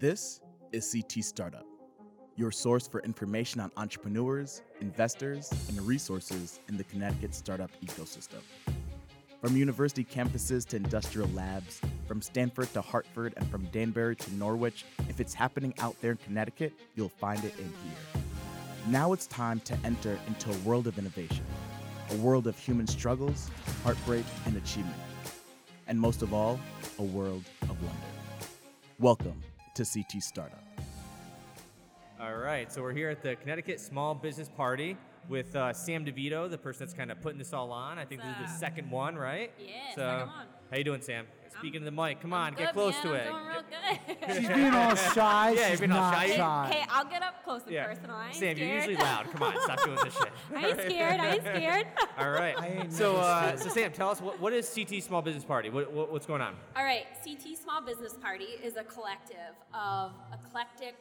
This is CT Startup, your source for information on entrepreneurs, investors, and resources in the Connecticut startup ecosystem. From university campuses to industrial labs, from Stanford to Hartford, and from Danbury to Norwich, if it's happening out there in Connecticut, you'll find it in here. Now it's time to enter into a world of innovation, a world of human struggles, heartbreak, and achievement, and most of all, a world of wonder. Welcome to CT Startup. All right, so we're here at the Connecticut Small Business Party with uh, Sam DeVito, the person that's kind of putting this all on. I think this is the second one, right? Yeah, So, second one. how you doing, Sam? Speaking to the mic, come on, I'm get good, close man. to I'm it. doing real good. She's being all shy. Yeah, you're She's being all not shy. shy. Okay, I'll get up close and yeah. personal. I ain't Sam, scared. you're usually loud. Come on, stop doing this shit. I ain't scared. I ain't scared. All right. I ain't so, never uh, so Sam, tell us what, what is CT Small Business Party? What, what, what's going on? All right, CT Small Business Party is a collective of eclectic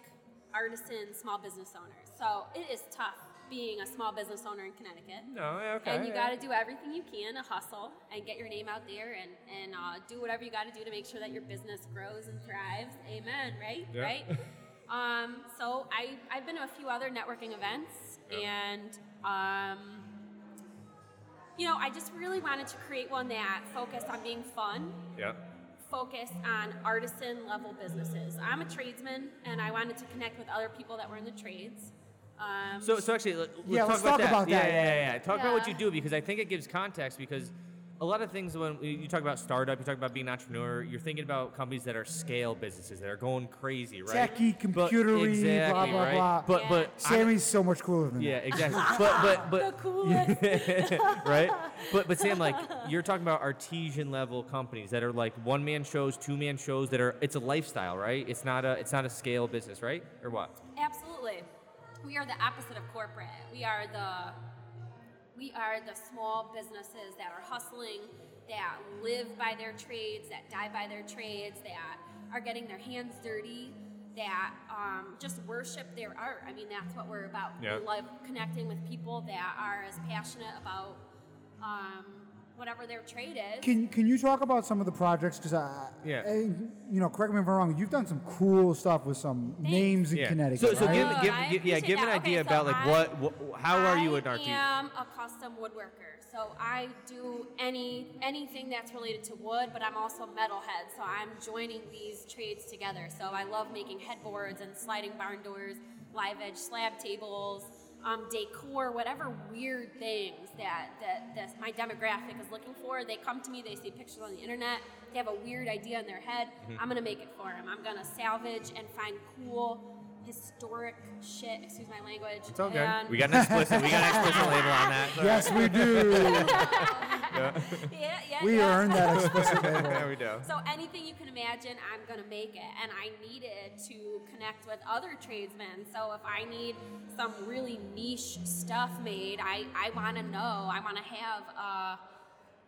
artisan small business owners. So it is tough being a small business owner in Connecticut. No, yeah, okay. And you yeah. got to do everything you can to hustle and get your name out there and, and uh, do whatever you got to do to make sure that your business grows and thrives. Amen, right? Yeah. Right? um, so I, I've been to a few other networking events and, um, you know, I just really wanted to create one that focused on being fun, Yeah. focused on artisan level businesses. I'm a tradesman and I wanted to connect with other people that were in the trades. Um, So, so actually, let- let's Yeah, talk let's about talk that. about yeah, that, Yeah, yeah. yeah, yeah. Talk about what you do because I think it gives context because a lot of things when you you talk about startup, you talk about being an entrepreneur, you're thinking about companies that are scale businesses that are going crazy, right? Techie, But- computery, exactly, blah, blah, right? blah. But Yeah. but I'm- Sammy's so much cooler than yeah, that. exactly. but but the but coolest. right? But but Sam, like you're talking about artesian level companies that are like one man shows, two man shows that are it's a lifestyle, right? It's not a it's not a scale business, right? Or what? Absolutely. We are the opposite of corporate. We are the we are the small businesses that are hustling, that live by their trades, that die by their trades, that are getting their hands dirty, that um, just worship their art. I mean, that's what we're about. Yeah. We love connecting with people that are as passionate about um, whatever their trade is. Can Can you talk about some of the projects? Because I, Yeah. I- you know, correct me if I'm wrong. You've done some cool stuff with some names in Yeah. Connecticut. So so right? give, Good, give, give yeah appreciate give an that. Okay, idea so about like I- what, what how are you an artist? I am a custom woodworker, so I do any anything that's related to wood, but I'm also a metalhead, so I'm joining these trades together. So I love making headboards and sliding barn doors, live edge slab tables, um, decor, whatever weird things that that that my demographic is looking for. They come to me, they see pictures on the internet, they have a weird idea in their head. Mm-hmm. I'm gonna make it for them. I'm gonna salvage and find cool. Historic shit, excuse my language. It's okay. and- We got an explicit we got an explicit label on that. yes, we do. yeah, yeah, we yeah. earned that explicit label. There we go. So anything you can imagine, I'm gonna make it, and I needed to connect with other tradesmen. So if I need some really niche stuff made, I I want to know. I want to have. Uh,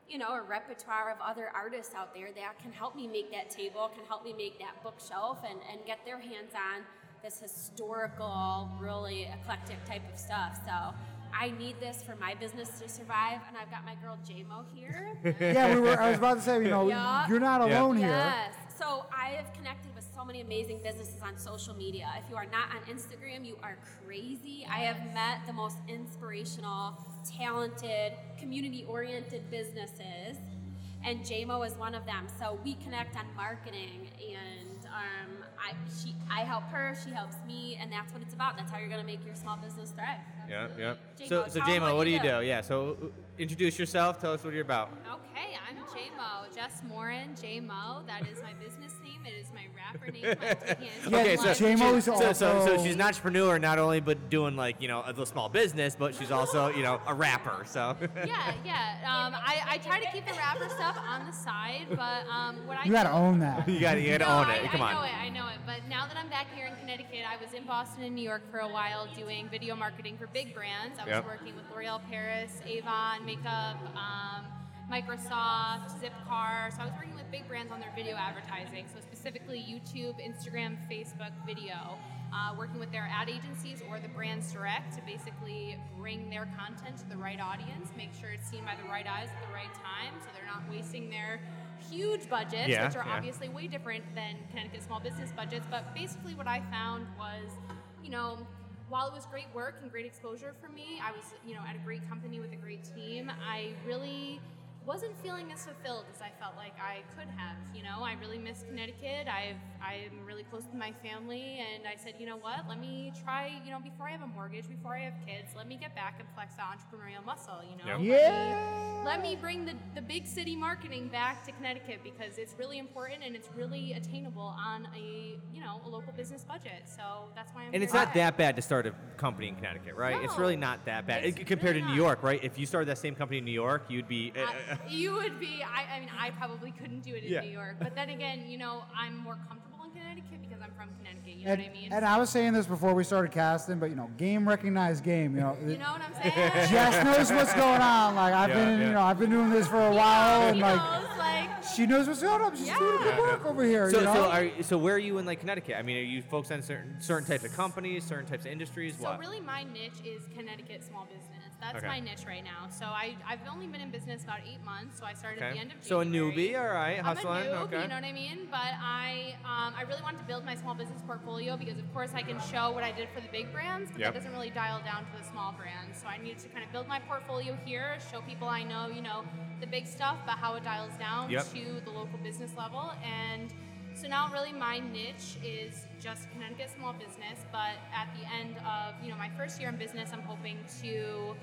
you know, a repertoire of other artists out there that can help me make that table, can help me make that bookshelf, and, and get their hands on this historical, really eclectic type of stuff. So I need this for my business to survive, and I've got my girl JMO here. yeah, we were. I was about to say, you know, Yeah. you're not Yeah. alone here. Yes. So I have connected with so many amazing businesses on social media. If you are not on Instagram, you are crazy. I have met the most inspirational, talented, community-oriented businesses, and JMO is one of them. So we connect on marketing, and um, I she I help her, she helps me, and that's what it's about. That's how you're gonna make your small business thrive. Yeah, yeah. So so JMO, what do you do? Yeah, so uh, introduce yourself, tell us what you're about. Okay, I'm J-Mo, Jess Morin, J-Mo. That is my business name. It is my rapper name. I'm taking it as Yeah, okay, so. J-Mo is so, so, so she's an entrepreneur not only but doing like, you know, a little small business, but she's also, you know, a rapper. So Yeah, yeah. Um, I, I try to keep the rapper stuff on the side, but um, what I You got to own that. you got to you got to No, own I, it. Come I on. know it, I know it. But now that I'm back here in Connecticut, I was in Boston and New York for a while doing video marketing for big brands. I was Yep. working with L'Oreal Paris, Avon, Makeup, um, Microsoft, Zipcar. So I was working with big brands on their video advertising. So specifically YouTube, Instagram, Facebook video. Uh, working with their ad agencies or the brands direct to basically bring their content to the right audience, make sure it's seen by the right eyes at the right time, so they're not wasting their huge budgets, Yeah, which are yeah. obviously way different than Connecticut small business budgets. But basically, what I found was, you know, while it was great work and great exposure for me, I was, you know, at a great company with a great team. I really wasn't feeling as fulfilled as I felt like I could have. You know, I really miss Connecticut. I've I'm really close with my family, and I said, you know what? Let me try. You know, before I have a mortgage, before I have kids, let me get back and flex the entrepreneurial muscle. You know, Yep. Let me- let me bring the, the big city marketing back to Connecticut because it's really important and it's really attainable on a you know a local business budget. So that's why I'm. And it's not that bad to start a company in Connecticut, right? It's really not that bad It's compared really to New not. York, right? If you started that same company in New York, you'd be. uh, I- you would be. I, I mean, I probably couldn't do it in Yeah. New York. But then again, you know, I'm more comfortable in Connecticut because I'm from Connecticut. You know And, what I mean? and I was saying this before we started casting, but you know, game recognized game. You know, you know what I'm saying? Jess knows what's going on. Like I've Yeah, been, yeah. you know, I've been doing this for a while, and He like knows, like. she knows what's going on. She's doing good Yeah. work over here. so, you know? so, are, so where are you in like Connecticut? I mean, are you focused on certain certain types of companies, certain types of industries? So what? really, my niche is Connecticut small business. That's Okay. my niche right now. So I I've only been in business about eight months. So I started at the end of So a newbie, all right, I'm hustling, a noob, okay. you know what I mean? But I um, I really wanted to build my small business portfolio because of course I can show what I did for the big brands, but Yep. that doesn't really dial down to the small brands. So I needed to kind of build my portfolio here, show people I know, you know, the big stuff, but how it dials down Yep. to the local business level. And so now really my niche is just Connecticut small business, but at the end of, you know, my first year in business, I'm hoping to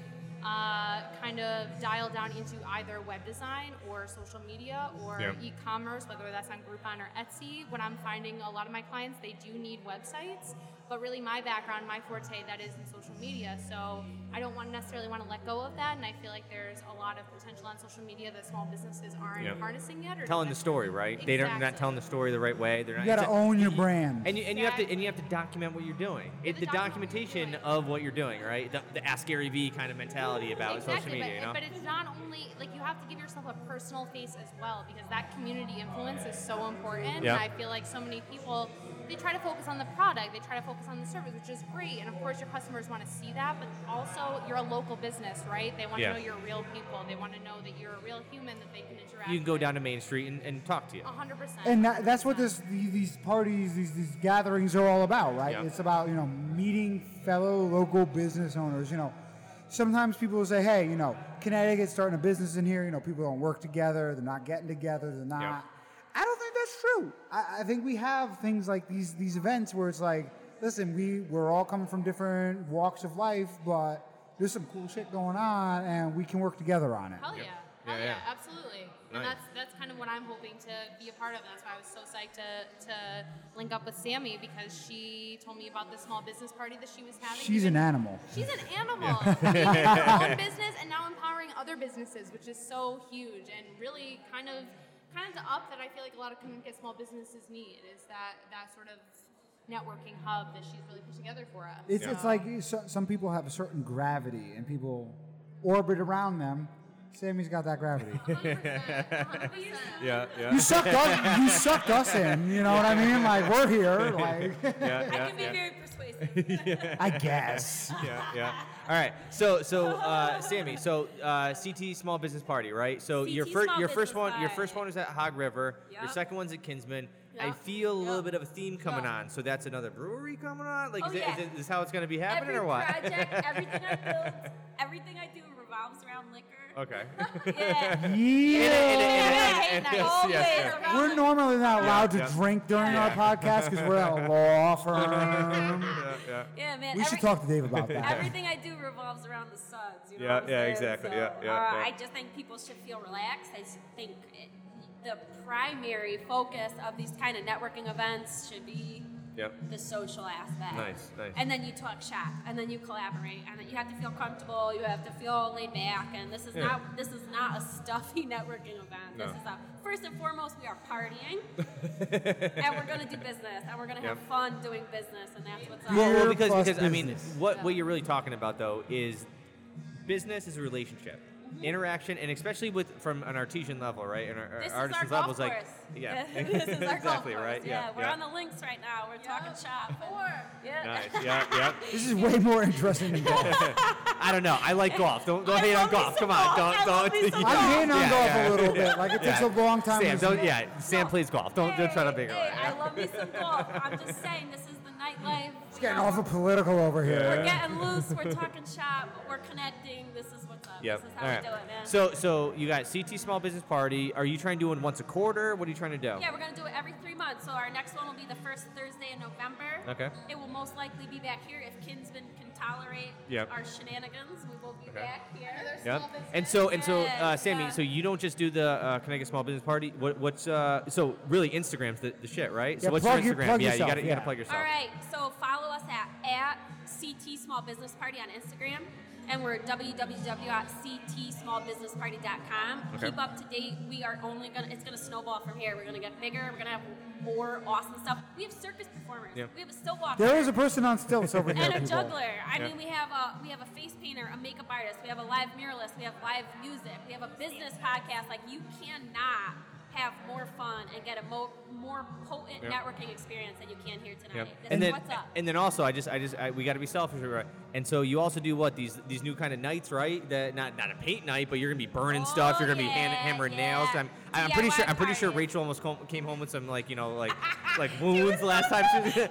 uh, kind of dial down into either web design or social media or Yep. e-commerce, whether that's on Groupon or Etsy. What I'm finding a lot of my clients, they do need websites, but really my background, my forte, that is in social media. So I don't want necessarily want to let go of that, and I feel like there's a lot of potential on social media that small businesses aren't Yep. harnessing yet. Or telling the story, right? They don't, they're not telling the story the right way. They're not. you got to own your brand. And you, and you have to and you have to document what you're doing. It, the the document what documentation doing. of what you're doing, right? The, the Ask Gary Vee kind of mentality about exactly, social media, but, you know? but it's not only like you have to give yourself a personal face as well because that community influence is so important. Yeah. And I feel like so many people they try to focus on the product, they try to focus on the service, which is great. And of course, your customers want to see that, but also you're a local business, right? They want Yeah. to know you're real people. They want to know that you're a real human that they can interact. you can go with. down to Main Street and, and talk to you. hundred percent. and that, that's what this these parties these, these gatherings are all about right Yeah. it's about you know meeting fellow local business owners you know sometimes people will say hey you know connecticut's starting a business in here you know people don't work together they're not getting together they're not Yeah. i don't think that's true I, I think we have things like these these events where it's like listen we we're all coming from different walks of life but there's some cool shit going on and we can work together on it Hell yeah. Yep. Hell Yeah, yeah, yeah. absolutely. Nice. And that's that's kind of what I'm hoping to be a part of. That's why I was so psyched to, to link up with Sammy because she told me about the small business party that she was having. she's an animal She's an animal. Being in her own business and now empowering other businesses, which is so huge and really kind of kind of the up that I feel like a lot of Connecticut small businesses need is that that sort of networking hub that she's really put together for us. It's, it's like so, some people have a certain gravity and people orbit around them. Sammy's got that gravity. 100%, 100%. Yeah, yeah. you sucked us. You sucked us in. You know what I mean? Like we're here. Like yeah, I can be very persuasive. I guess. yeah, yeah. All right. So, so uh, Sammy, so uh, CT Small Business Party, right? So your first, your first one, your first one was at Hog River. Your Yep. second one's at Kinsman. I feel a little bit of a theme coming Yep. on. So that's another brewery coming on. Like, Oh, is, yeah. is, it, is this how it's going to be happening, Every or what? project, everything I build, everything I do revolves around liquor. Okay. Yeah. Yeah. Yes, yes, yes. We're normally not allowed to yeah. drink during our podcast because we're at a law firm. yeah, yeah. Yeah, man. We should talk to Dave about that. Everything I do revolves around the suds. You know Yeah, yeah, saying? exactly, So, yeah, yeah, uh, yeah. I just think people should feel relaxed. I think it, the primary focus of these kind of networking events should be Yep. the social aspect. Nice, nice. And then you talk shop, and then you collaborate, and then you have to feel comfortable. You have to feel laid back, and this is Yeah. not this is not a stuffy networking event. No. This is a first and foremost we are partying, and we're gonna do business, and we're gonna have fun doing business, and that's what's up. Well, well, Beer because plus because I mean, business. what what you're really talking about though is business is a relationship. Interaction, and especially with from an artesian level, right? And our, This our artisan golf level is like, yeah, this is our exactly golf right. course. Yeah, we're yeah. on the links right now. We're talking shop. and- Yeah. Nice. Yeah, yeah. This is way more interesting than golf. I don't know. I like golf. Don't don't I hate on golf. Come on. golf. Don't I love me don't. some yeah. golf. I'm hating on Yeah, golf yeah, a little yeah. bit. Like it takes Yeah. a long time. Sam, don't. Yeah, Sam plays golf. Don't don't try to Hey, big hey, it. I love me some golf. I'm just saying, this is the nightlife. It's getting awful political over here. We're getting loose. We're talking shop. We're connecting. This is what's up. Yep. This is how right. we do it, man. So so you got CT Small Business Party. Are you trying to do it once a quarter? What are you trying to do? yeah, we're gonna do it every three months. So our next one will be the first Thursday in November. Okay. It will most likely be back here if Kinsman can tolerate Yep. our shenanigans. We will be Okay. back here. Yep. And so and so, uh, Sammy. yeah. So you don't just do the uh, Connecticut Small Business Party. What, what's uh? So really, Instagram's the, the shit, right? So Yeah, what's your your- Instagram? plug yeah, yourself, you gotta you yeah. gotta plug yourself. All right, so follow us at, at CT Small Business Party on Instagram, and we're at www.ctsmallbusinessparty.com. Okay. Keep up to date. We are only gonna, it's gonna snowball from here. We're gonna get bigger. We're gonna have more awesome stuff. We have circus performers. Yeah. We have a stilt walker. There is a person on stilts over here. and a people. juggler. I Yeah. mean, we have a we have a face painter, a makeup artist. We have a live muralist. We have live music. We have a business podcast. Like you cannot have more fun and get a mo- more potent Yep. networking experience than you can here tonight. Yep. This And is then what's up. and then also, I just I just I, we got to be selfish, right? And so you also do what these these new kind of nights, right? That not not a paint night, but you're gonna be burning oh, stuff. Oh, You're gonna be hand, hammering yeah. nails. I'm I'm pretty sure I'm pretty sure. Rachel almost com- came home with some like you know like like wounds last time she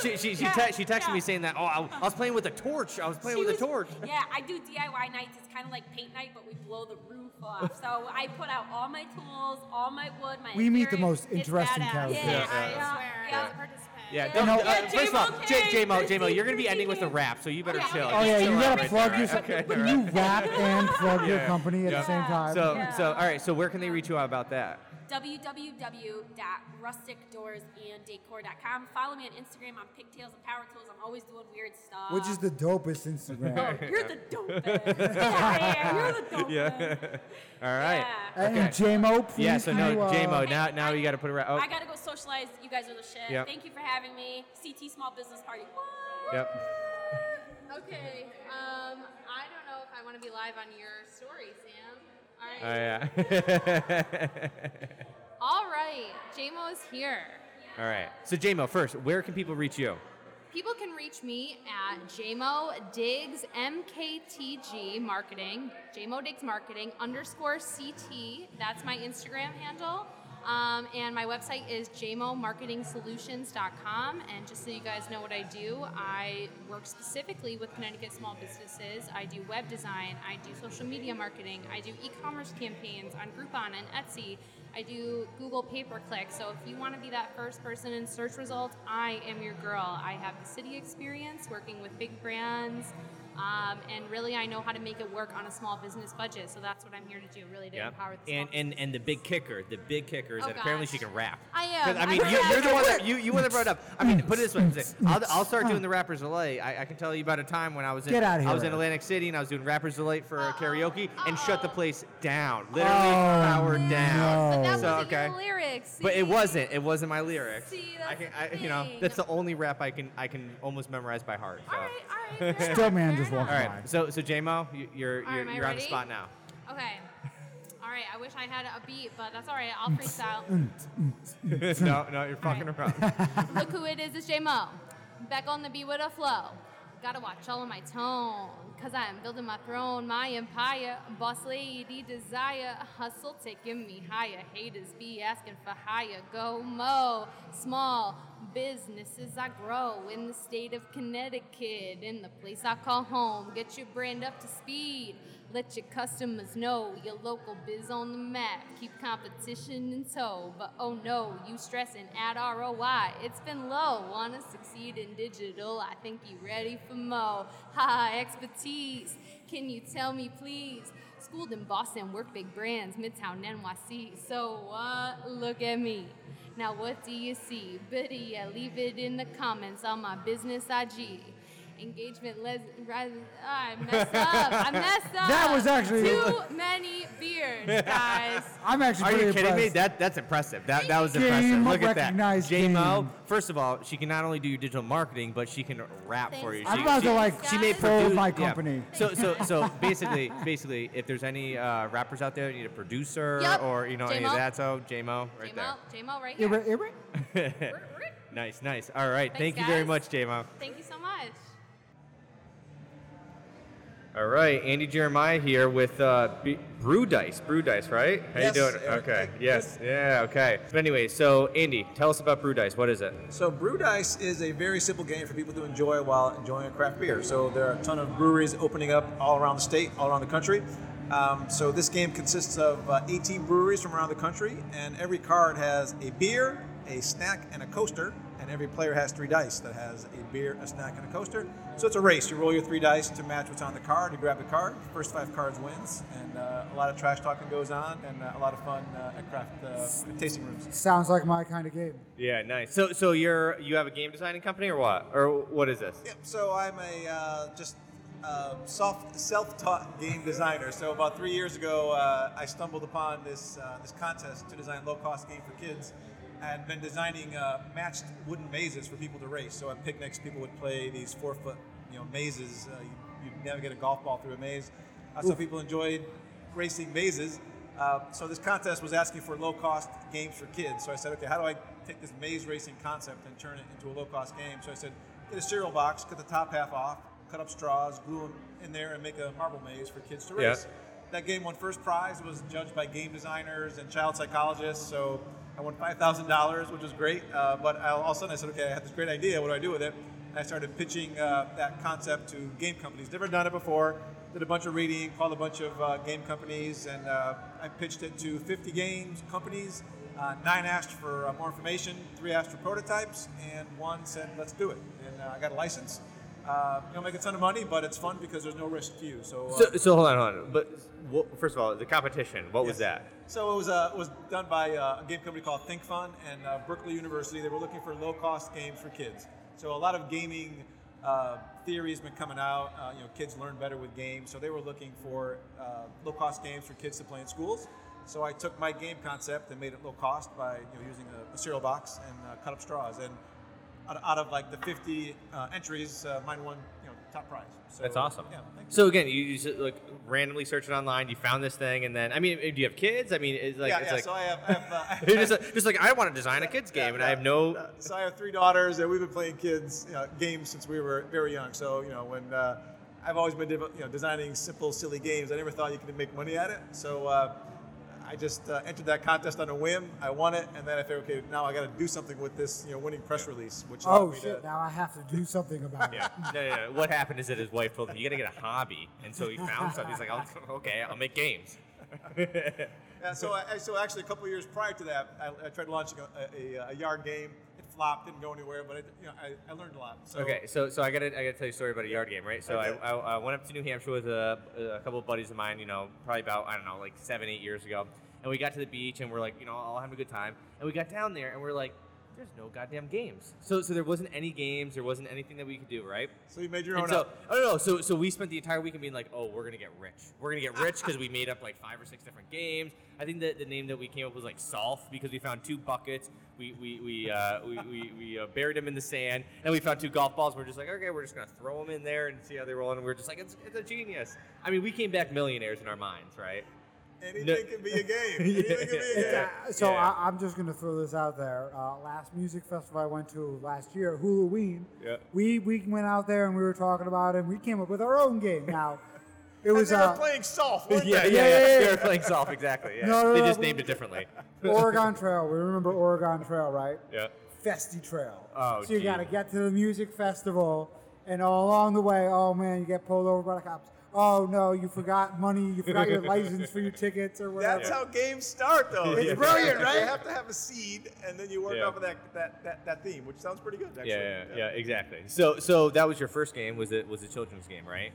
she she, she, Yeah, te- she texted yeah. me saying that oh I, I was playing with a torch. I was playing She with a torch. Yeah, I do DIY nights. It's kind of like paint night, but we blow the roof off. So I put out all my tools, all my wood, my. We meet the most interesting characters. Yeah, Yeah, I swear, Yeah. as a participant. Yeah, Yeah. don't, No. uh, Yeah, first of all, J-Mo J- came, J-Mo, J-Mo, you're gonna be ending with the came. rap, so you better Okay, chill. Oh yeah, you gotta plug there, yourself. okay? Can you rap and plug your company at the same time? So, so, all right. So, where can they reach you out about that? www.rusticdoorsandecor.com. Follow me on Instagram on Pigtails and Power Tools. I'm always doing weird stuff. Which is the dopest Instagram. Oh, you're the dopest. yeah, you're the dopest. Yeah. all right. Yeah. And Okay. JMO, please. Yeah. So can no, you, uh, JMO. Now, Hey, now I- you got to put it right. Oh, I gotta go socialize. You guys are the shit. Yep. Thank you for having me. CT Small Business Party. What? yep. Okay. Um, I don't know if I want to be live on your story, Sam. All Oh right. yeah. All right. JMO is here. all right. So, JMO, first, where can people reach you? People can reach me at JMO Diggs MKTG Marketing, JMO Diggs Marketing underscore CT. That's my Instagram handle. Um, and my website is jmomarketingsolutions.com. And just so you guys know what I do, I work specifically with Connecticut small businesses. I do web design, I do social media marketing, I do e commerce campaigns on Groupon and Etsy. I do Google pay per click. So if you want to be that first person in search results, I am your girl. I have the city experience working with big brands. Um, and really, I know how to make it work on a small business budget. So that's what I'm here to do, really to Yeah. empower the small And, and and the big kicker, the big kicker is Oh, that apparently she can rap. I am. I mean, I'm you, a you're the one that you you want to brought it up. I mean, put it this way. I'll, I'll start doing the Rappers Delight. I, I can tell you about a time when I was in Get outta I was in Atlantic City and I was doing Rappers Delight for Uh-oh. karaoke and shut the place down. Literally Oh, powered down. But that. So, wasn't okay. your lyrics. But it wasn't. It wasn't my lyrics. See, I can, the I, you know, that's the only rap I can I can almost memorize by heart. So. All right, all right. Still man fair just enough. walked All right. So so JMO, you, you're All right, you're, am I you're on the ready? spot now. Okay. All right. I wish I had a beat, but that's all right. I'll freestyle. no, no, you're fucking around. Look who it is, it's J Mo. Back on the beat with a flow. Gotta watch all of my tone. Cause I'm building my throne, my empire. Boss lady desire. Hustle taking me higher. Haters be asking for higher. Go mo. Small businesses I grow in the state of Connecticut. In the place I call home. Get your brand up to speed. Let your customers know your local biz on the map. Keep competition in tow. But oh no, you stressing at ROI. It's been low. Wanna succeed in digital? I think you ready for mo. Ha, expertise. Can you tell me please? Schooled in Boston, work big brands, Midtown, NYC. So what? Look at me. Now what do you see? Yet, leave it in the comments on my business IG. Engagement les- res- ah, I messed up. I messed up. That was actually- too many beards, guys. I'm actually Are pretty you kidding me? That that's impressive. That that was Game impressive. Look at that. recognized J-Mo, first of all, she can not only do your digital marketing, but she can rap for you. Thanks. I'm She- about she- to like she may fold produce my yeah. company. So so so basically basically if there's any uh, rappers out there that need a producer Yep. or you know any of J-Mo. that, so J Mo right J-Mo, J-Mo right Ira- here. Ira? nice, nice. All right. Thanks, Thank you very much, J Mo. Thank you so much. All right, Andy Jeremiah here with uh, B- Brew Dice. Brew Dice, right? How Yes, you doing? Eric. Okay. Yes. Yeah. Okay. But anyway, so Andy, tell us about Brew Dice. What is it? So Brew Dice is a very simple game for people to enjoy while enjoying a craft beer. So there are a ton of breweries opening up all around the state, all around the country. Um, so this game consists of uh, 18 breweries from around the country, and every card has a beer, a snack, and a coaster. And every player has three dice that has a beer, a snack, and a coaster. So it's a race. You roll your three dice to match what's on the card. You grab the card. First five cards wins, and uh, a lot of trash talking goes on, and uh, a lot of fun uh, at craft uh, tasting rooms. Sounds like my kind of game. Yeah. Nice. So so you're you have a game designing company or what? Or what is this? Yep. So I'm a uh, just uh, soft, self-taught game designer. So about three years ago, uh, I stumbled upon this uh, this contest to design low-cost game for kids, and been designing uh, matched wooden mazes for people to race. So at picnics, people would play these four-foot, you know, mazes. Uh, you, you navigate a golf ball through a maze. Uh, so people enjoyed racing mazes. Uh, so this contest was asking for low-cost games for kids. So I said, okay, how do I take this maze racing concept and turn it into a low-cost game? So I said, get a cereal box, cut the top half off, cut up straws, glue them in there, and make a marble maze for kids to Yeah. race. That game won first prize. Was judged by game designers and child psychologists. So I won five thousand dollars, which was great. Uh, but I, all of a sudden, I said, okay, I have this great idea. What do I do with it? And I started pitching uh, that concept to game companies. Never done it before. Did a bunch of reading, called a bunch of uh, game companies, and uh, I pitched it to 50 games companies. Uh, nine asked for uh, more information, three asked for prototypes, and one said, "Let's do it." And I got a license. Uh, you don't make a ton of money, but it's fun because there's no risk to you. So, uh, So, so hold on, hold on. But what, first of all, the competition. What was that? So it was uh, was done by uh, a game company called ThinkFun and uh, Berkeley University. They were looking for low cost games for kids. So a lot of gaming uh, theory has been coming out. Uh, you know, kids learn better with games. So they were looking for uh, low cost games for kids to play in schools. So I took my game concept and made it low cost by you know, using a, a cereal box and uh, cut up straws. And out, out of like the 50 uh, entries, uh, mine won you know top prize. So, That's awesome. Yeah, thank you. So again, you, just, like randomly search it online. You found this thing, and then I mean, do you have kids? I mean, it's like yeah, it's yeah. like so I have, I have, uh, I have you're just, like- just like I want to design a kids game, Yeah, and I have no. Uh, So I have three daughters, and we've been playing kids you know, games since we were very young. So you know, when uh, I've always been you know designing simple, silly games, I never thought you could make money at it. So uh, I just uh, entered that contest on a whim. I won it, and then I figured, okay, now I got to do something with this you know winning press release, which Oh shit! to. Now I have to do something about it. Yeah. No, no, no. What happened is that his wife told him, "You got to get a hobby," and so he found something. He's like, "Oh, "Okay, I'll make games." Yeah, so I, I- so actually a couple of years prior to that, I, I tried launching a, a, a yard game. Flopped, didn't go anywhere, but it, you know I, I learned a lot. So Okay, so so I got to I got to tell you a story about a yard game, right? So Okay. I, I, I went up to New Hampshire with a, a couple of buddies of mine, you know, probably about I don't know, like seven, eight years ago, and we got to the beach and we're like, you know, all having a good time, and we got down there and we're like, there's no goddamn games. So so there wasn't any games, there wasn't anything that we could do, right? So you made your And own so, up. oh no, so so we spent the entire weekend being like, oh, we're gonna get rich. We're gonna get rich because we made up like five or six different games. I think that the name that we came up with was like Solve because we found two buckets. We we we uh, we, we, we uh, buried them in the sand, and we found two golf balls. We're just like, okay, we're just gonna throw them in there and see how they roll. And we're just like, it's, it's a genius. I mean, we came back millionaires in our minds, right? Anything No- can be a game. Anything can be a game. so Yeah. I, I'm just gonna throw this out there. Uh, last music festival I went to last year, Halloween. Yeah. We we went out there and we were talking about it. and We came up with our own game. Now, it was and they were uh, playing Solve, weren't yeah, they? yeah, yeah, yeah, yeah, They were playing Solve exactly. Yeah. No, no, they no, just we- named it differently. Oregon Trail. We remember Oregon Trail, right? Yeah. Festy Trail. Oh, so you got to get to the music festival, and all along the way, oh man, you get pulled over by the cops. Oh no, you forgot money. You forgot your license for your tickets or whatever. That's how games start, though. It's You brilliant, right? You have to have a seed, and then you work Yeah. off of that, that, that, that theme, which sounds pretty good, actually. Yeah, yeah, yeah, exactly. So, so that was your first game. Was it was a children's game, right?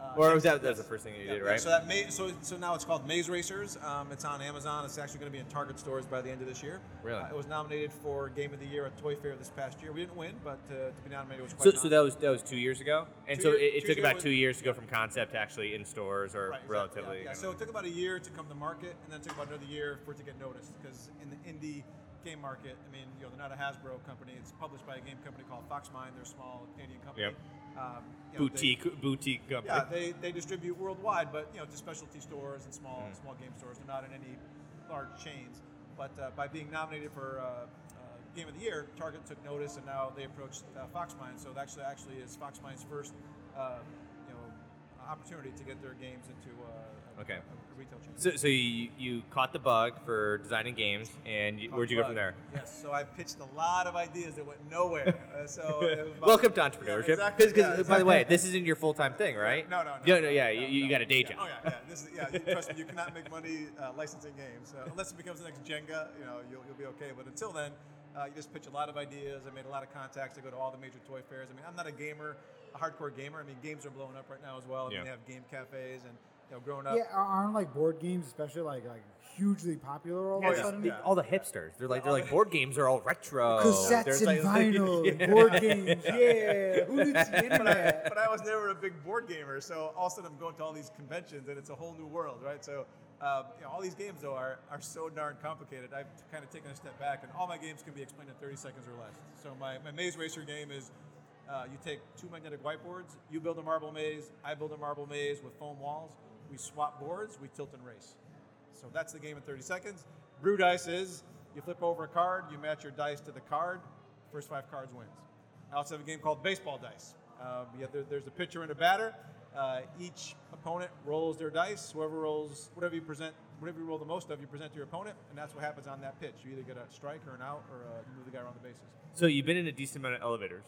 Uh, Or was that- that was yes. the first thing you Yeah, did, right? So that so so now it's called Maze Racers. Um, it's on Amazon. It's actually going to be in Target stores by the end of this year. Really? Uh, it was nominated for Game of the Year at Toy Fair this past year. We didn't win, but uh, to be nominated was quite. So, so that was that was two years ago, and Two so year- it, it took about two years to go from concept to actually in stores or Right, exactly, relatively. Yeah, yeah. So it took about a year to come to market, and then it took about another year for it to get noticed. Because in the indie game market, I mean, you know, they're not a Hasbro company. It's published by a game company called Foxmind. They're a small Canadian company. Yep. Um, you know, they- boutique boutique company. yeah, they, they distribute worldwide, but you know, to specialty stores and small Mm. small game stores. They're not in any large chains. But uh, by being nominated for uh, uh, Game of the Year, Target took notice, and now they approached uh, Foxmind. So it actually actually is Foxmind's first uh, you know opportunity to get their games into uh, a, Okay. a, a retail chain. So, so you, you caught the bug for designing games, and you, where'd you go from there? Yes, so I pitched a lot of ideas that went nowhere. Uh, so it was about- Welcome to Yeah, entrepreneurship. exactly, Because, yeah, by the way, this isn't your full time thing, right? No, no, no. Yeah, no, yeah, no, you, you no. got a day Yeah, job. Oh yeah, yeah. This is, yeah. You, trust me, you cannot make money uh, licensing games unless it becomes the next Jenga. You know, you'll, you'll be okay. But until then, uh, you just pitch a lot of ideas. I made a lot of contacts. I go to all the major toy fairs. I mean, I'm not a gamer, a hardcore gamer. I mean, games are blowing up right now as well. I mean, Yeah. they have game cafes and you know, growing up. Yeah, aren't like board games, especially like like hugely popular all Yeah, of a the- sudden? the- all the hipsters. They're like they're like board games are all retro. Cassettes There's and like- vinyl, Yeah. board games, yeah. Who didn't see any but I, but I was never a big board gamer, so all of a sudden I'm going to all these conventions and it's a whole new world, right? So um, you know, all these games though are, are so darn complicated. I've kind of taken a step back, and all my games can be explained in 30 seconds or less. So my, my Maze Racer game is uh, you take two magnetic whiteboards, you build a marble maze, I build a marble maze with foam walls. We swap boards, we tilt and race. So that's the game in 30 seconds. Brew dice is you flip over a card, you match your dice to the card. First five cards wins. I also have a game called baseball dice. Um, have- there- there's a pitcher and a batter. Uh, each opponent rolls their dice. Whoever rolls, whatever you present, whatever you roll the most of, you present to your opponent, and that's what happens on that pitch. You either get a strike or an out, or uh, you move the guy around the bases. So you've been in a decent amount of elevators.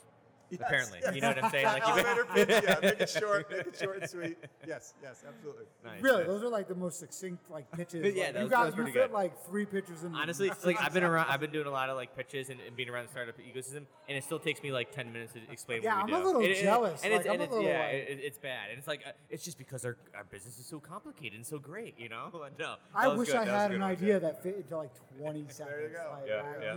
Yes, Apparently, yes. you know what I'm saying? Like you've Elevator pitch, yeah, make it short, make it short and sweet. Yes, yes, absolutely. Nice, Really, nice. those are like the most succinct like pitches. Yeah, like, that you was- got that was you pretty fit good. like three pitches in. Honestly, it's like I've been around. I've been doing a lot of like pitches and, and being around the startup ecosystem, and it still takes me like ten minutes to explain Yeah, what I'm a do. little And it- jealous, And it's, like, and I'm a it's little, yeah, like- it, it's bad, and it's like uh, it's just because our, our business is so complicated and so great, you know. No, I wish. I That was a had an idea that fit into like 20 seconds. There you go. Like, Yeah, I- yeah.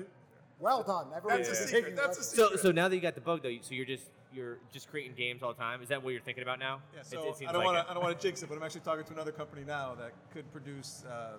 Well done. Everyone's That's a secret, that's a secret. So so now that you got the bug though, so you're just you're just creating games all the time. Is that what you're thinking about now? Yeah, so it seems I don't like want to I don't want to jinx it, but I'm actually talking to another company now that could produce uh,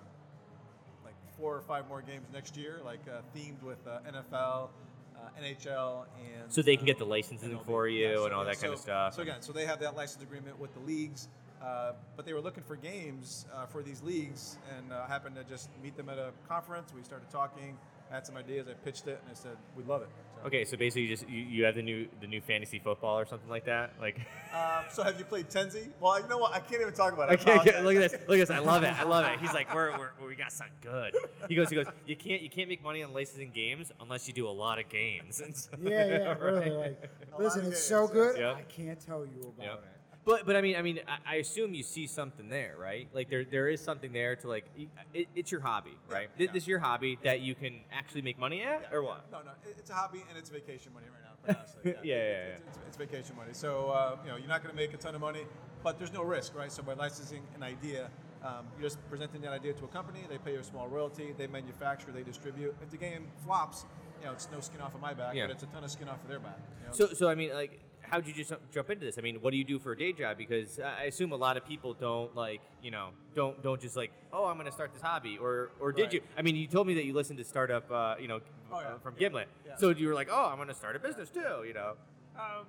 like four or five more games next year, like uh, themed with uh, NFL, uh, NHL, and So they can uh, get the licensing MLB. for you Yeah, so- and all yeah, that kind of stuff. So again, so they have that license agreement with the leagues, uh, but they were looking for games uh, for these leagues, and uh, I happened to just meet them at a conference. We started talking, had some ideas. I pitched it, and they said we love it. So, Okay, so basically, you just you, you have the new the new fantasy football or something like that. Like, Um, so have you played Tenzi? Well, you know what? I can't even talk about it. I can't get, apologize. look at this. Look at this. I love it. I love it. He's like, we're, we're we got something good. He goes, he goes. You can't you can't make money on licensing games unless you do a lot of games. And so- Yeah, yeah, right? really. Like, listen, it's games, so good. Yep. I can't tell you about Yep. it. But but I mean I mean I, I assume you see something there, right? Like there there is something there to like it, it's your hobby, right? Yeah. This is your hobby that you can actually make money at, or what? No, no, it's a hobby and it's vacation money right now. Quite honestly, Yeah, yeah, It's, it's, it's vacation money. So uh, you know, you're not going to make a ton of money, but there's no risk, right? So by licensing an idea, um, you're just presenting that idea to a company. They pay you a small royalty. They manufacture. They distribute. If the game flops, you know, it's no skin off of my back, Yeah. but it's a ton of skin off of their back. You know? So so I mean like how'd you just jump into this? I mean, what do you do for a day job? Because I assume a lot of people don't like you know don't don't just like oh I'm going to start this hobby or or did Right. you? I mean, you told me that you listened to startup uh, you know Oh, yeah. uh, from Gimlet. Yeah. So you were like oh I'm going to start a business too, you know? Um,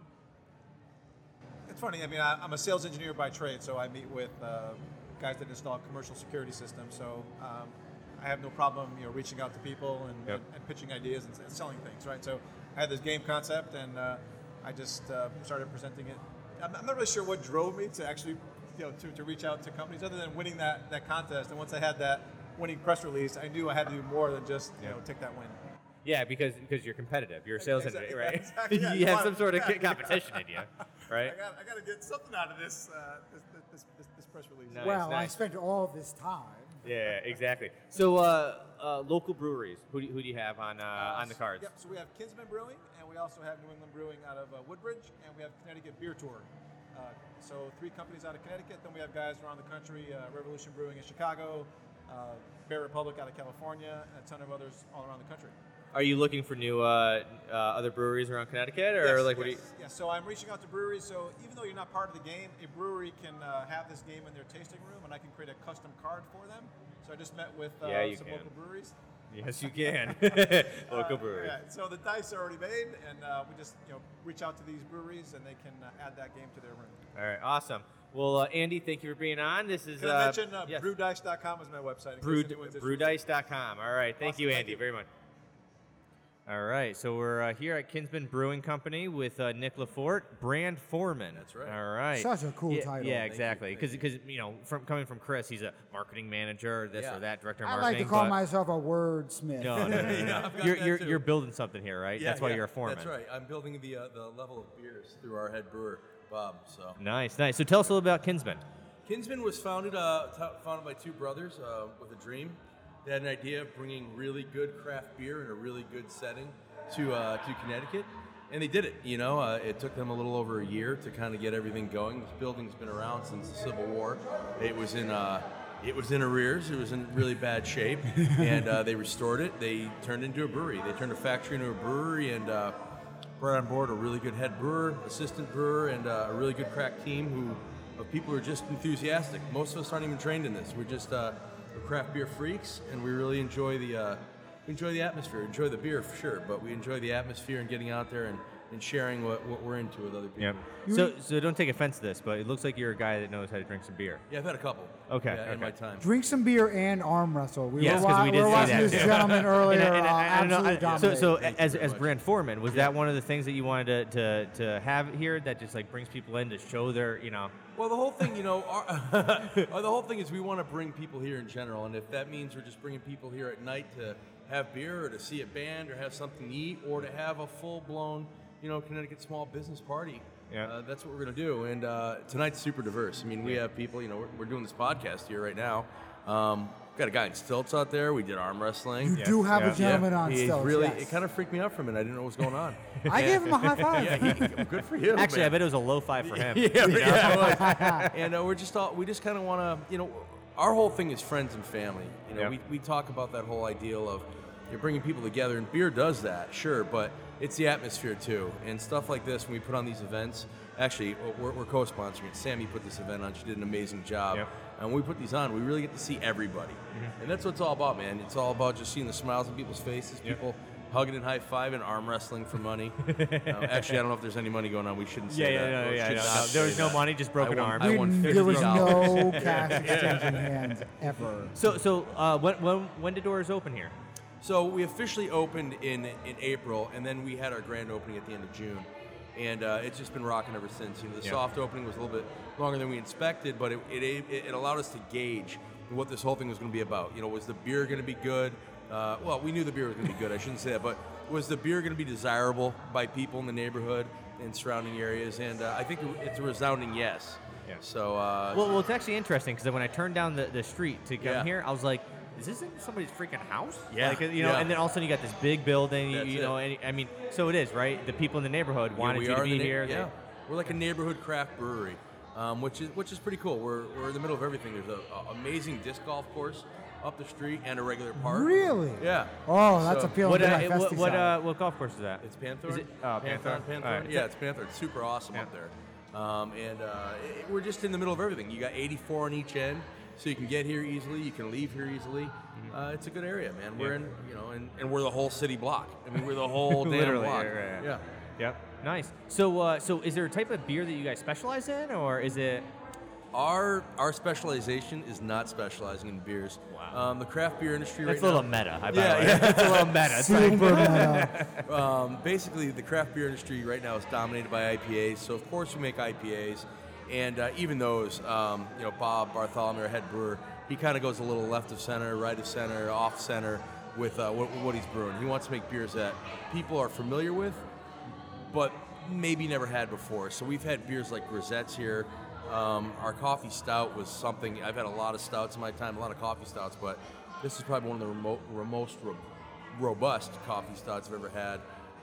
it's funny. I mean, I, I'm a sales engineer by trade, so I meet with uh, guys that install commercial security systems. So um, I have no problem, you know, reaching out to people and, Yep. and, and pitching ideas and, and selling things, right? So I had this game concept, and uh, I just uh, started presenting it. I'm, I'm not really sure what drove me to actually, you know, to, to reach out to companies, other than winning that that contest. And once I had that winning press release, I knew I had to do more than just, you Yeah. know, take that win. Yeah, because because you're competitive. You're a sales Exactly, engineer, right? exactly, yeah, you you have want- some sort of yeah. competition in you, right? I got, I got to get something out of this, uh, this, this, this, this press release. Nice, well, I nice. spent all this time. Yeah, exactly. So, uh, uh, local breweries. Who do, you, who do you have on uh, on the cards? Yep. So we have Kinsman Brewing, and we also have New England Brewing out of uh, Woodbridge, and we have Connecticut Beer Tour Uh, so three companies out of Connecticut. Then we have guys around the country. Uh, Revolution Brewing in Chicago, uh, Bear Republic out of California, and a ton of others all around the country. Are you looking for new uh, uh, other breweries around Connecticut, or Yes, like what yes, do you? yes. So I'm reaching out to breweries. So even though you're not part of the game, a brewery can uh, have this game in their tasting room, and I can create a custom card for them. So I just met with uh, Yeah, some can. local breweries. Yes, you can. Local Uh, brewery. Yeah, so the dice are already made, and uh, we just you know reach out to these breweries, and they can uh, add that game to their room. All right, awesome. Well, uh, Andy, thank you for being on. This is Can uh, I mention uh, yes. brewdice.com is my website. Brew, brewdice.com. All right. Thank Awesome, you, thank Andy, you. very much. All right. So we're uh, here at Kinsman Brewing Company with uh, Nick Lafort, brand foreman. That's right. All right. Such a cool yeah, title. Yeah, exactly. thank Because you know, from coming from Chris, he's a marketing manager, this Yeah. or that, director of marketing. I like to call myself a wordsmith. No, no, no, no, no. Yeah, you're you're, you're building something here, right? Yeah, That's why yeah, you're a foreman. That's right. I'm building the uh, the level of beers through our head brewer, Bob. So Nice, nice. So tell us a little about Kinsman. Kinsman was founded uh, t- founded by two brothers uh, with a dream. They had an idea of bringing really good craft beer in a really good setting to uh, to Connecticut, and they did it. You know, uh, it took them a little over a year to kind of get everything going. This building's been around since the Civil War. It was in. Uh, it was in arrears. It was in really bad shape, and uh, they restored it. They turned it into a brewery. They turned a factory into a brewery, and uh, brought on board a really good head brewer, assistant brewer, and uh, a really good crack team who of people who are just enthusiastic. Most of us aren't even trained in this. We're just uh, we're craft beer freaks, and we really enjoy the uh, we enjoy the atmosphere. Enjoy the beer for sure, but we enjoy the atmosphere and getting out there and, and sharing what, what we're into with other people. Yep. So so don't take offense to this, but it looks like you're a guy that knows how to drink some beer. Yeah, I've had a couple. Okay, yeah, in okay. my time. Drink some beer and arm wrestle. We Yes, were, 'cause wa- we we did were see watching that this too. gentleman earlier. And I- and uh, I don't know, absolutely I- so, so dominate. Thank as, very as much. brand foreman, was that one of the things that you wanted to, to, to have here that just like brings people in to show their, you know, Well, the whole thing, you know, our, uh, the whole thing is we want to bring people here in general, and if that means we're just bringing people here at night to have beer or to see a band or have something to eat or to have a full-blown, you know, Connecticut small business party, Yeah. uh, that's what we're gonna do. And uh, tonight's super diverse. I mean, we have people, you know, we're, we're doing this podcast here right now. Um, got a guy in stilts out there. We did arm wrestling. you do have yeah. a gentleman on He stilts. really, yes. it kind of freaked me out for a minute. I didn't know what was going on. I gave him a high five. yeah, he, good for you. actually, I bet it was a low five for him. yeah, yeah, it and uh, we're just all, we just kind of want to, you know, our whole thing is friends and family. You know, Yeah. we, we talk about that whole ideal of you're bringing people together, and beer does that, sure, but it's the atmosphere too, and stuff like this when we put on these events. Actually, we're, we're co-sponsoring it. Sammy put this event on; she did an amazing job. Yep. And when we put these on, we really get to see everybody, and that's what it's all about, man. It's all about just seeing the smiles on people's faces, people hugging and high five and arm wrestling for money. uh, actually, I don't know if there's any money going on. We shouldn't say Yeah, that. yeah, no, or yeah, no, no. There was no that. money, just broken I won- arm. I won Didn't- there was no cash exchanging hands ever. So, so uh, when, when, when did doors open here? So we officially opened in in April, and then we had our grand opening at the end of June, and uh, it's just been rocking ever since. You know, the Yeah. soft opening was a little bit longer than we expected, but it it, it allowed us to gauge what this whole thing was going to be about. You know, was the beer going to be good? Uh, well, we knew the beer was going to be good. I shouldn't say that, but was the beer going to be desirable by people in the neighborhood and surrounding areas? And uh, I think it's a resounding yes. Yeah. So uh, Well, well, it's actually interesting because when I turned down the, the street to come Yeah. here, I was like, "Is this in somebody's freaking house?" Yeah, like, you know. yeah. And then all of a sudden, you got this big building. You, That's you know, and I mean, so it is, right? The people in the neighborhood wanted we you to be the na- here. They- Yeah, we're like a neighborhood craft brewery, um, which is which is pretty cool. We're, we're in the middle of everything. There's an amazing disc golf course up the street and a regular park. Really? Yeah. Oh, that's So- appealing What, to uh, my what, what, uh, what golf course is that? It's Panther. Is it- oh, Panthorn. Panthorn. All right. Yeah, it's Panther. It's super awesome Yeah. up there. Um, and uh, it- we're just in the middle of everything. You got 84 on each end, so you can get here easily. You can leave here easily. Uh, it's a good area, man. We're Mm-hmm. Yeah. in, you know, and, and we're the whole city block. I mean, we're the whole damn Literally, block. right, right, right. Yeah. Yep. Nice. So, uh, so is there a type of beer that you guys specialize in, or is it? Our our specialization is not specializing in beers. Wow. Um, the craft beer industry right now. That's right a little now. meta. I Yeah, yeah. That's a little meta. It's like- Super meta. Um, basically, the craft beer industry right now is dominated by IPAs. So of course we make IPAs, and uh, even those, um, you know, Bob Bartholomew, our head brewer, he kind of goes a little left of center, right of center, off center with uh, what, what he's brewing. He wants to make beers that people are familiar with, but maybe never had before. So we've had beers like Grisettes here. Um, our coffee stout was something I've had a lot of stouts in my time, a lot of coffee stouts, but this is probably one of the remote, most ro- robust coffee stouts I've ever had.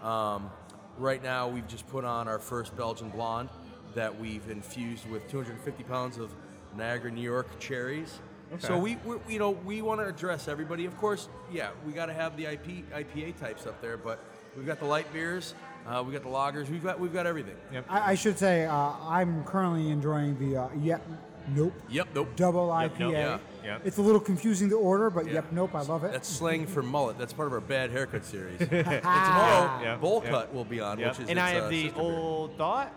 Um, right now, we've just put on our first Belgian blonde. That we've infused with 250 pounds of Niagara, New York cherries. So Okay. we, we you know we want to address everybody. Of course, yeah, we got to have the IP IPA types up there, but we've got the light beers, uh, we got the lagers, we've got we've got everything. Yep. I, I should say uh, I'm currently enjoying the uh, Yep Nope Yep, nope. Double Yep, IPA. Nope, yeah. Yep. It's a little confusing to order, but Yeah. Yep Nope, I love it. That's slang for mullet. That's part of our bad haircut series. and tomorrow. Yeah, Bowl yeah. Cut will be on, Yep. which is and its, I have uh, the sister beer. old thought.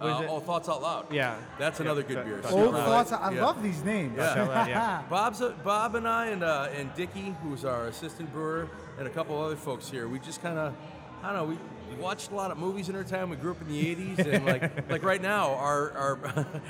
Uh, oh, Thoughts Out Loud. Yeah. That's Yeah. another good Th- beer. Thoughts Old Out Loud. thoughts. I Yeah. love these names. Yeah. Loud, yeah. Bob's a, Bob and I and uh, and Dickie, who's our assistant brewer, and a couple other folks here. We just kind of, I don't know, we, we watched a lot of movies in our time. We grew up in the '80s, and like like right now, our our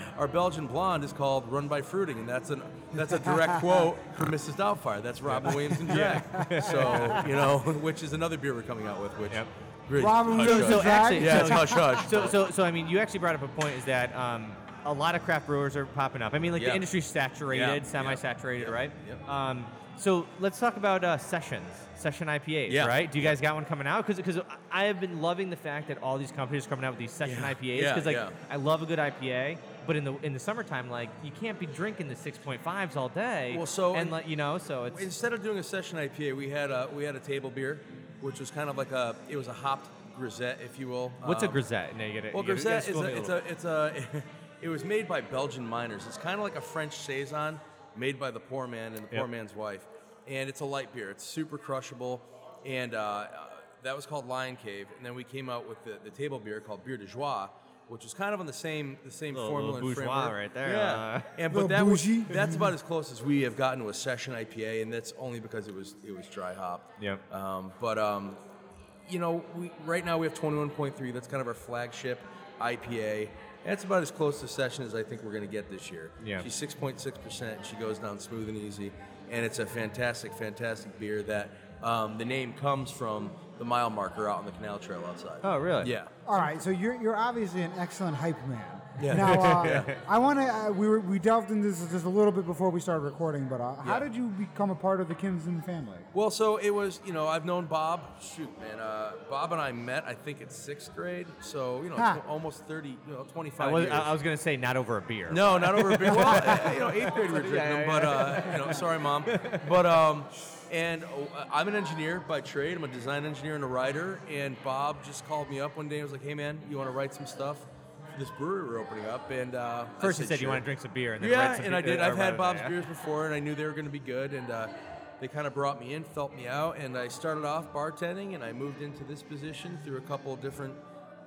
our Belgian blonde is called Run by Fruiting, and that's an that's a direct quote from Mrs. Doubtfire. That's Robin Williams and Jack. So you know, which is another beer we're coming out with, which. Yep. Really- Robin hush, Williams hush. So actually, Yeah, so, hush hush. so, so, so I mean, you actually brought up a point. Is that um, a lot of craft brewers are popping up. I mean, like Yeah. the industry's saturated, Yeah, semi-saturated, yeah, right? yep. Um, so let's talk about uh, sessions, session IPAs, Yeah. right? Do you guys got one coming out? Because I have been loving the fact that all these companies are coming out with these session IPAs. yeah, Because like. I love a good IPA, but in the in the summertime, like you can't be drinking the 6.5s all day. Well, so- and like you know, so it's Instead of doing a session IPA, we had a we had a table beer, which was kind of like a it was a hopped grisette, if you will. what's a Um, grisette? No, you get it. Well, you gotta- grisette is a, me it's a it's a it was made by Belgian miners. It's kind of like a French saison made by the poor man and the poor man's wife, and it's a light beer. It's super crushable, and uh, uh, that was called Lion Cave. And then we came out with the, the table beer called Beer de Joie. Which was kind of on the same the same Little- formula little and framework. right there, Yeah, uh. and but that was, that's about as close as we have gotten to a session IPA, and that's only because it was it was dry hop. Yep. Um, but um, you know, we right now we have 21.3. That's kind of our flagship IPA. And it's about as close to session as I think we're going to get this year. Yeah. She's 6.6 percent. She goes down smooth and easy, and it's a fantastic, fantastic beer. That um, the name comes from the mile marker out on the canal trail outside. Oh, really? Yeah. All right, so you're you're obviously an excellent hype man. Yeah. Now, uh, Yeah. I want to. Uh, we were we delved into this just a little bit before we started recording, but uh, how Yeah. did you become a part of the Kinsman family? Well, so it was, you know, I've known Bob. Shoot, man, uh, Bob and I met, I think, in sixth grade. So, you know, Ha. tw- almost 30, you know, 25 I was, years. I I was gonna say not over a beer. No, not over a beer. Well, you know, eighth grade we were drinking them, but uh, you know, sorry, mom. But um, and uh, I'm an engineer by trade. I'm a design engineer and a writer. And Bob just called me up one day and was like, "Hey, man, you want to write some stuff for this brewery we're opening up?" And uh, I First, you said you want to drink some beer, and then Yeah, some and I did. uh, I've had Bob's beers before, and I knew they were going to be good. And uh, they kind of brought me in, felt me out, and I started off bartending, and I moved into this position through a couple of different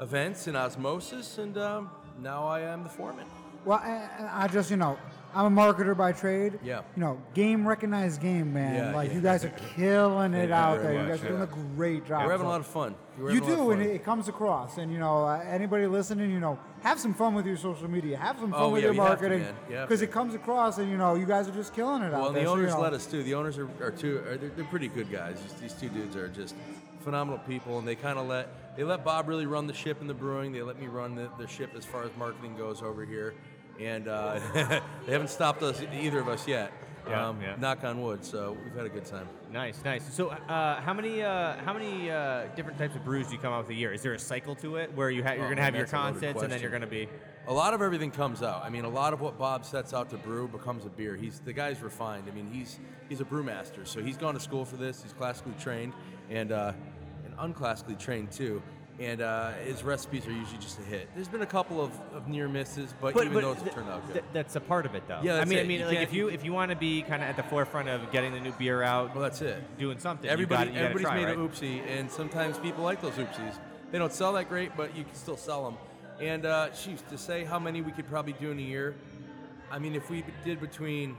events and osmosis, and um, now I am the foreman. Well, I, I just you know, I'm a marketer by trade. Yeah. You know, game recognized game, man. Yeah, like yeah. you guys are killing it out there. You much, guys are doing a great job. We're having a lot of fun. You having a lot do, and it, comes across. And you know, uh, anybody listening, you know, have some fun with your social media. Have some fun Oh, with your you marketing. You because it comes across, and you know, you guys are just killing it Well, out there. the So, you owners know, let us too. The owners are, are two. Are, they're, they're pretty good guys. These, these two dudes are just phenomenal people, and they kind of let they let Bob really run the ship in the brewing. They let me run the, the ship as far as marketing goes over here, and uh, they haven't stopped us either of us yet. Yeah, um, yeah. Knock on wood. So we've had a good time. Nice, nice. So, uh, how many uh, how many uh, different types of brews do you come out with a year? Is there a cycle to it where you ha- you're Oh, going to have your constants and then you're going to be? A lot of everything comes out. I mean, a lot of what Bob sets out to brew becomes a beer. He's the guy's refined. I mean, he's he's a brewmaster, so he's gone to school for this. He's classically trained and uh, and unclassically trained too. And uh, his recipes are usually just a hit. There's been a couple of, of near misses, but, even those have th- turned out good. th- that's a part of it, though. Yeah, I mean, I mean, You like if you if you want to be kind of at the forefront of getting the new beer out, well, that's it. doing something, Everybody, you gotta, everybody's try, made right? an oopsie, and sometimes people like those oopsies. They don't sell that great, but you can still sell them. And uh, geez, to say how many we could probably do in a year, I mean, if we did between,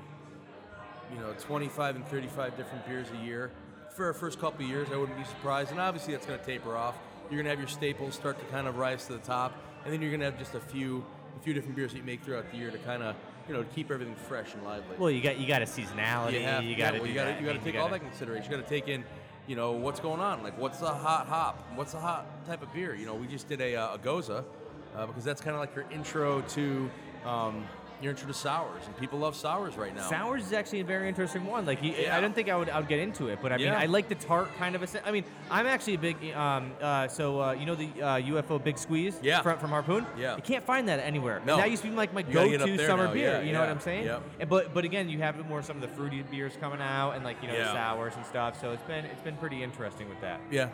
you know, 25 and 35 different beers a year for our first couple of years, I wouldn't be surprised. And obviously, that's going to taper off. You're going to have your staples start to kind of rise to the top, and then you're going to have just a few, a few different beers that you make throughout the year to kind of, you know, keep everything fresh and lively. Well, you got you got a seasonality. You have, you yeah, got to well, you gotta, that. you got to take all that consideration. You got to take in, you know, what's going on. Like, what's the hot hop? What's the hot type of beer? You know, we just did a, uh, a gose uh, because that's kind of like your intro to, um, you're into sours, and people love sours right now. Sours is actually a very interesting one. Like, Yeah. I don't think I would, I would get into it, but I mean, Yeah. I like the tart kind of a. I mean, I'm actually a big. Um, uh, so uh, you know the uh, UFO Big Squeeze Yeah. from, from Harpoon. Yeah. You can't find that anywhere. No. that used to be like my You gotta get up go-to summer now. beer. Yeah, you know what. I'm saying? Yep. And, but but again, you have more some of the fruity beers coming out, and like you know the Yeah. sours and stuff. So it's been it's been pretty interesting with that. Yeah.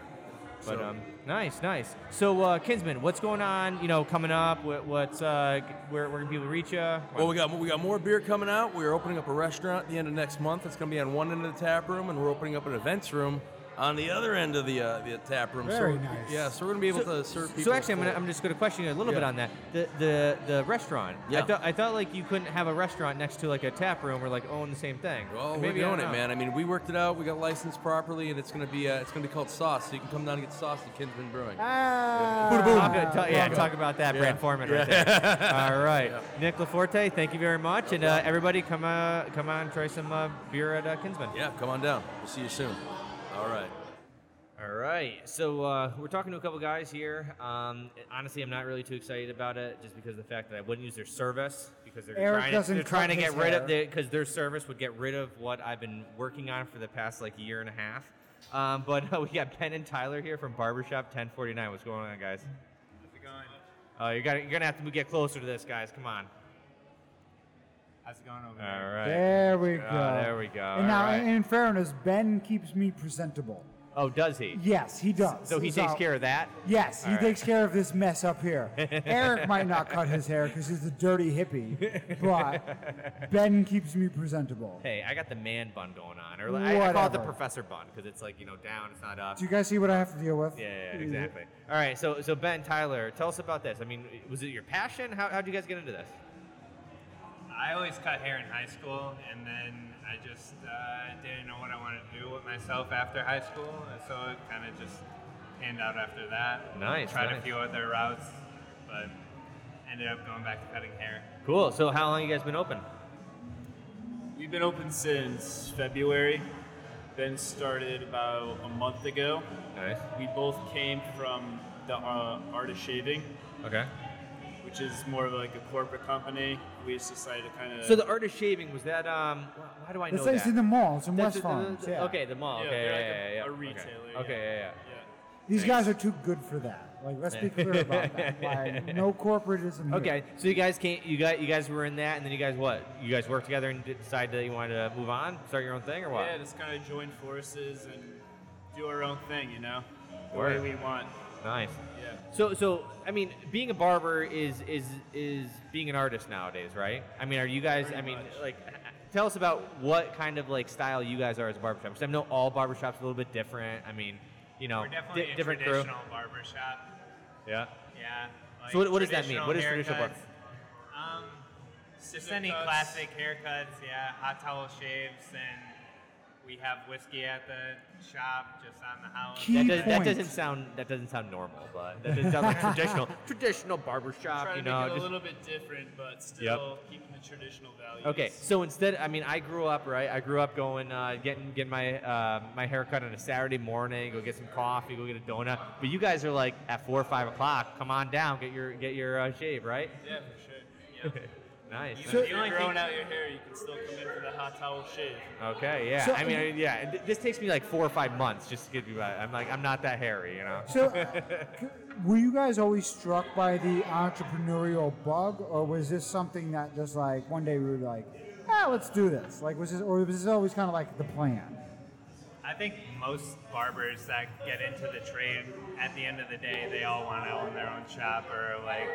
But So- um, nice, nice. So uh, Kinsman, what's going on? You know, coming up. What, what's uh, where where can people reach you? Well, we got we got more beer coming out. We're opening up a restaurant at the end of next month. It's going to be on one end of the tap room, and we're opening up an events room on the other end of the uh, the tap room. Very so, nice. Yeah, so we're going to be able to serve people. So actually, I'm, gonna, I'm just going to question you a little bit on that. The the the restaurant. I Yeah. thought I thought like you couldn't have a restaurant next to like a tap room or like own the same thing. Well, Maybe we're doing it, man. I mean, we worked it out. We got licensed properly, and it's going to be uh, it's going to be called Sauce. So you can come down and get sauce at Kinsman Brewing. Ah, Talk, talk- yeah, talk about that, Yeah. Brand Foreman, right there. All right, Nick Laforte, thank you very much, and uh, everybody, come uh, come on, try some uh, beer at uh, Kinsman. Yeah, come on down. We'll see you soon. All right. All right, so uh, we're talking to a couple guys here. Um, honestly, I'm not really too excited about it, just because of the fact that I wouldn't use their service because they're Eric trying, doesn't they're trying to get his rid of hair. the because their service would get rid of what I've been working on for the past like year and a half. Um, but uh, we got Ben and Tyler here from Barbershop 1049. What's going on, guys? How's it going? Uh, you're gonna you're gonna have to get closer to this, guys. Come on. How's it going over there? right. There we ah, go. Oh, there we go. And All now, right. in fairness, Ben keeps me presentable. Oh, does he? Yes, he does. So he takes care of that. Yes, he All right. takes care of this mess up here. Eric might not cut his hair because he's a dirty hippie, but Ben keeps me presentable. Hey, I got the man bun going on, or I, I call it the professor bun because it's like you know down, it's not up. Do you guys see what I have to deal with? Yeah, yeah, exactly. All right, so so Ben Tyler, tell us about this. I mean, was it your passion? How how'd you guys get into this? I always cut hair in high school, and then I just uh, didn't know what I wanted to do with myself after high school, and so it kind of just panned out after that. Nice, Tried nice. a few other routes, but ended up going back to cutting hair. Cool. So how long you guys been open? We've been open since February. Ben started about a month ago. Nice. We both came from the uh, Art of Shaving, Okay. Which is more of like a corporate company. We just decided to kind of. So the art of shaving was that? Um, wh- why do I know It's, that? it's in the mall. It's in That's West the- the- Farms. the- yeah. Okay, the mall. Yeah, okay, yeah, like yeah, a- yeah, a retailer, Okay, yeah. yeah, yeah. yeah. These guys are too good for that. Like, let's be clear about that. Like, no corporatism here. Okay, so you guys can't. you got, you guys were in that, and then you guys what? You guys worked together and decided that you wanted to move on, start your own thing, or what? Yeah, just kind of join forces and do our own thing, you know, the Word. way we want. Nice. Yeah. So, so I mean, being a barber is is is being an artist nowadays, right? I mean, are you guys? I mean, like, tell us about what kind of like style you guys are as a barbershop. Because I know all barbershops are a little bit different. I mean, you know, We're definitely di- a different crew. traditional barber shop. Yeah. Yeah. So what- what does that mean? traditional What is traditional barber? haircuts. Um, just any cuts. classic haircuts. Yeah, hot towel shaves, and we have whiskey at the shop, just on the house. Key That, does, that doesn't sound that doesn't sound normal, but that doesn't sound like traditional traditional barbershop. Try You to know, make it a little bit different, but still keeping the traditional values. Okay, so instead, I mean, I grew up right. I grew up going, uh, getting getting my uh, my haircut on a Saturday morning. Go get some coffee. Go get a donut. But you guys are like at four or five o'clock. Come on down. Get your get your uh, shave right. Yeah, for sure. Yeah. Nice. Even So- if you're growing out your hair, you can still come in for the hot towel shave. okay. Yeah. So- I mean, I- yeah. th- This takes me like four or five months just to get me by. I'm like, I'm not that hairy, you know. So, were you guys always struck by the entrepreneurial bug, or was this something that just like one day we were like, ah, let's do this? Like, was this, or was this always kind of like the plan? I think most barbers that get into the trade, at the end of the day, they all want to own their own shop or like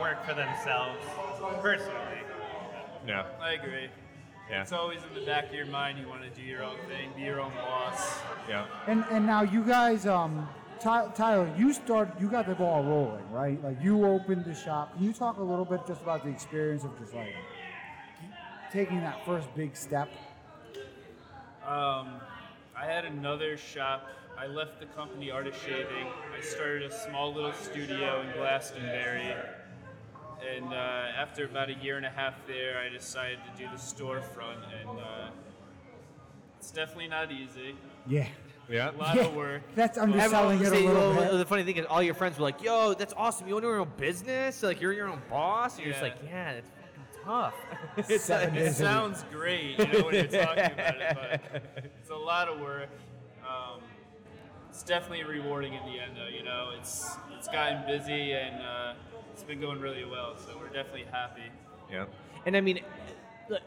work for themselves. Personally, Yeah. I agree. Yeah. It's always in the back of your mind. You want to do your own thing, be your own boss. Yeah. And and now you guys, um, Ty- Tyler, you started, you got the ball rolling, right? Like you opened the shop. Can you talk a little bit just about the experience of just like taking that first big step? Um, I had another shop. I left the company Art of Shaving. I started a small little studio in Glastonbury. And uh, after about a year and a half there, I decided to do the storefront. And uh, it's definitely not easy. Yeah. Yeah. A lot Yeah, of work. That's Everyone underselling would it a little well, bit. The funny thing is, all your friends were like, "Yo, that's awesome! You own your own business? Like you're your own boss?" And you're just like, "Yeah, it's fucking tough. it's like- It days a week. sounds great, you know, when you're talking about it, but it's a lot of work. Um, it's definitely rewarding in the end, though. You know, it's it's gotten busy and uh, it's been going really well, so we're definitely happy. Yeah. And I mean,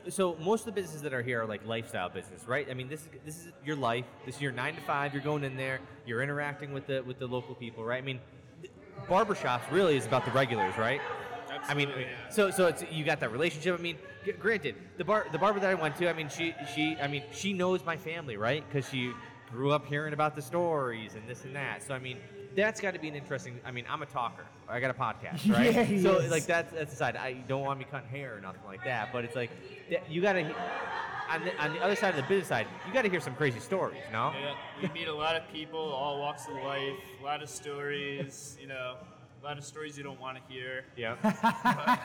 so most of the businesses that are here are like lifestyle business, right? I mean, this is this is your life. This is your nine to five. You're going in there. You're interacting with the with the local people, right? I mean, barbershops really is about the regulars, right? I mean, so so it's you got that relationship. I mean, g- granted, the bar the barber that I went to, I mean, she she I mean, she knows my family, right? Because she grew up hearing about the stories and this and that. So I mean, that's got to be an interesting. I mean, I'm a talker. I got a podcast, right? Yeah, so like that's that's aside. I don't want me cutting hair or nothing like that. But it's like you got to. On the, on the other side of the business side, you got to hear some crazy stories, no? Yeah, we meet a lot of people, all walks of life, a lot of stories, you know, a lot of stories you don't want to hear. Yeah.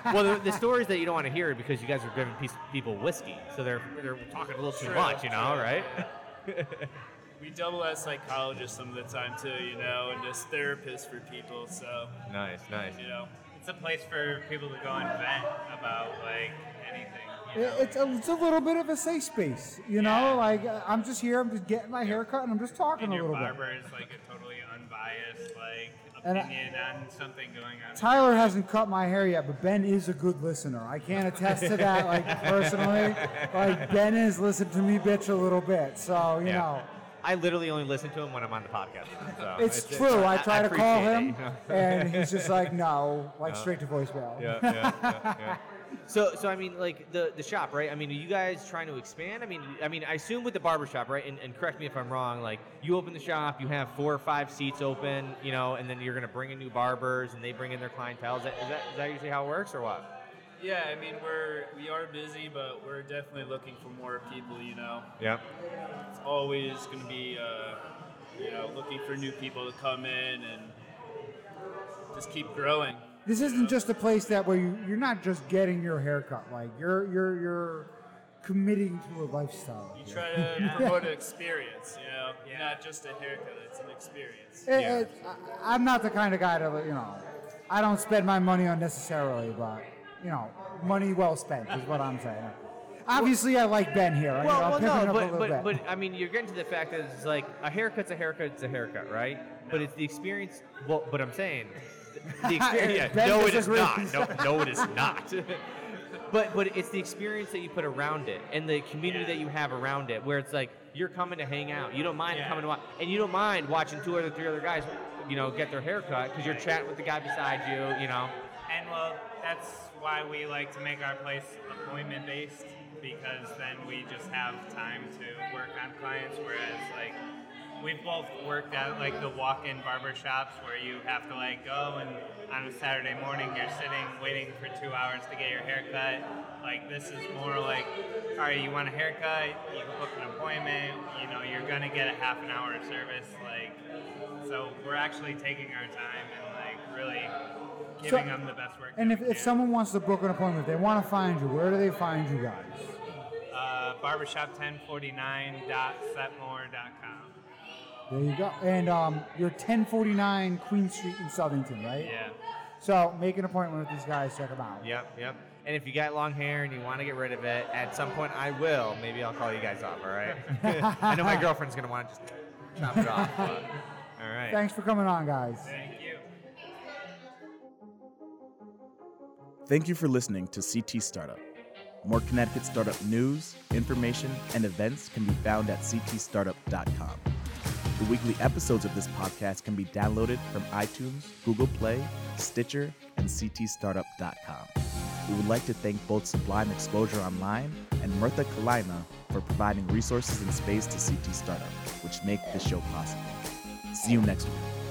well, the, the stories that you don't want to hear are because you guys are giving piece, people whiskey, so they're they're talking a little too True, much, you know, true. right? We double as psychologists some of the time too, you know, and just therapists for people. So, nice, nice. you know, It's a place for people to go and vent about like anything. You know? It's a, it's a little bit of a safe space, you know. Yeah. Like uh, I'm just here, I'm just getting my hair cut, and I'm just talking and a your little barber bit. is like a totally unbiased like And I- on something going on. Tyler hasn't cut my hair yet, but Ben is a good listener. I can't attest to that, like personally. Like Ben has listened to me bitch a little bit, so you Yeah. know. I literally only listen to him when I'm on the podcast. So It's, true. I try to call appreciate it, him, you know? and he's just like, no, like straight to voicemail. yeah, yeah, yeah, yeah. So, so I mean, like the the shop, right? I mean, are you guys trying to expand? I mean, I mean, I assume with the barber shop, right? And, and correct me if I'm wrong. Like, you open the shop, you have four or five seats open, you know, and then you're gonna bring in new barbers, and they bring in their clientele. Is that is that, is that usually how it works, or what? yeah, I mean, we're we are busy, but we're definitely looking for more people. You know, Yeah. it's always going to be, uh, you know, looking for new people to come in and just keep growing. This isn't just a place that where you, you're not just getting your haircut. Like you're you're you're committing to a lifestyle. You here. try to promote an experience, you know, not just a haircut. It's an experience. It- it- I, I'm not the kind of guy to, you know, I don't spend my money unnecessarily, but, you know, money well spent is what I'm saying. Obviously, I like Ben here. Well, I'm well, no, but, but, bit. but I mean, you're getting to the fact that it's like a haircut's a haircut, it's a haircut, right? But it's the experience. Well, but I'm saying the experience. Ben no, it is not. No, no, it is not. but but it's the experience that you put around it and the community that you have around it, where it's like you're coming to hang out. You don't mind Yeah. coming to watch, and you don't mind watching two or three other guys, you know, get their hair cut because you're chatting with the guy beside you. You know. And well, that's why we like to make our place appointment based because then we just have time to work on clients. Whereas like we've both worked at like the walk-in barber shops where you have to like go and on a Saturday morning you're sitting waiting for two hours to get your hair cut. Like this is more like, all right, you want a haircut, you can book an appointment. You know, you're gonna get a half an hour of service. Like, so we're actually taking our time and like really giving them the best work. and if, if someone wants to book an appointment, they want to find you, where do they find you guys? uh, barbershop1049.setmore.com. There you go. And um, you're 1049 Queen Street in Southington, right? Yeah. So make an appointment with these guys, check them out. Yep, yep. And if you got long hair and you want to get rid of it, at some point I will. Maybe I'll call you guys up. All right. I know my girlfriend's gonna want to just chop it off. But, all right. Thanks for coming on, guys. Thank you. Thank you for listening to CT Startup. More Connecticut startup news, information, and events can be found at ctstartup.com. The weekly episodes of this podcast can be downloaded from iTunes, Google Play, Stitcher, and ctstartup.com. We would like to thank both Sublime Exposure Online and Mirtha Kalina for providing resources and space to CT Startup, which make this show possible. See you next week.